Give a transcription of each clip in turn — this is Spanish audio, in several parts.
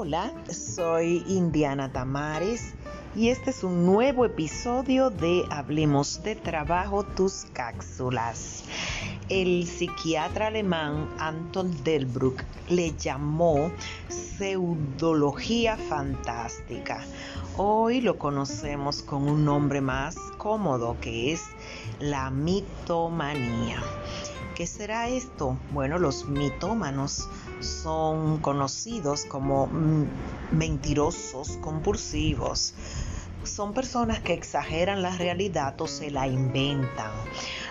Hola, soy Indiana Tamares y este es un nuevo episodio de Hablemos de Trabajo, tus cápsulas. El psiquiatra alemán Anton Delbruck le llamó pseudología fantástica. Hoy lo conocemos con un nombre más cómodo que es la mitomanía. ¿Qué será esto? Bueno, los mitómanos son conocidos como mm, mentirosos compulsivos. Son personas que exageran la realidad o se la inventan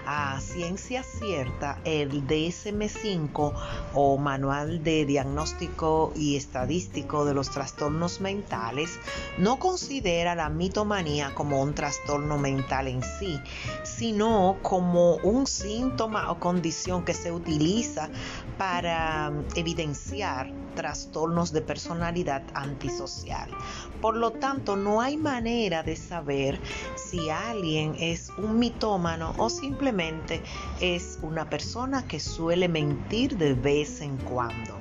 a ciencia cierta, el DSM5 o Manual de Diagnóstico y Estadístico de los Trastornos Mentales no considera la mitomanía como un trastorno mental en sí, sino como un síntoma o condición que se utiliza para evidenciar trastornos de personalidad antisocial. Por lo tanto, no hay manera de saber si alguien es un mitómano o es una persona que suele mentir de vez en cuando.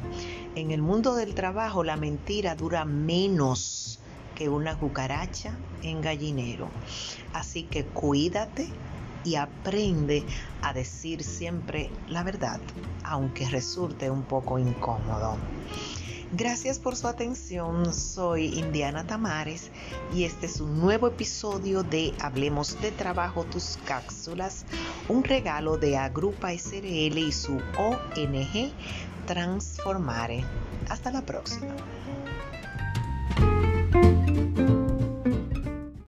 En el mundo del trabajo la mentira dura menos que una cucaracha en gallinero. Así que cuídate y aprende a decir siempre la verdad, aunque resulte un poco incómodo. Gracias por su atención, soy Indiana Tamares y este es un nuevo episodio de Hablemos de Trabajo, tus cápsulas, un regalo de Agrupa SRL y su ONG Transformare. Hasta la próxima.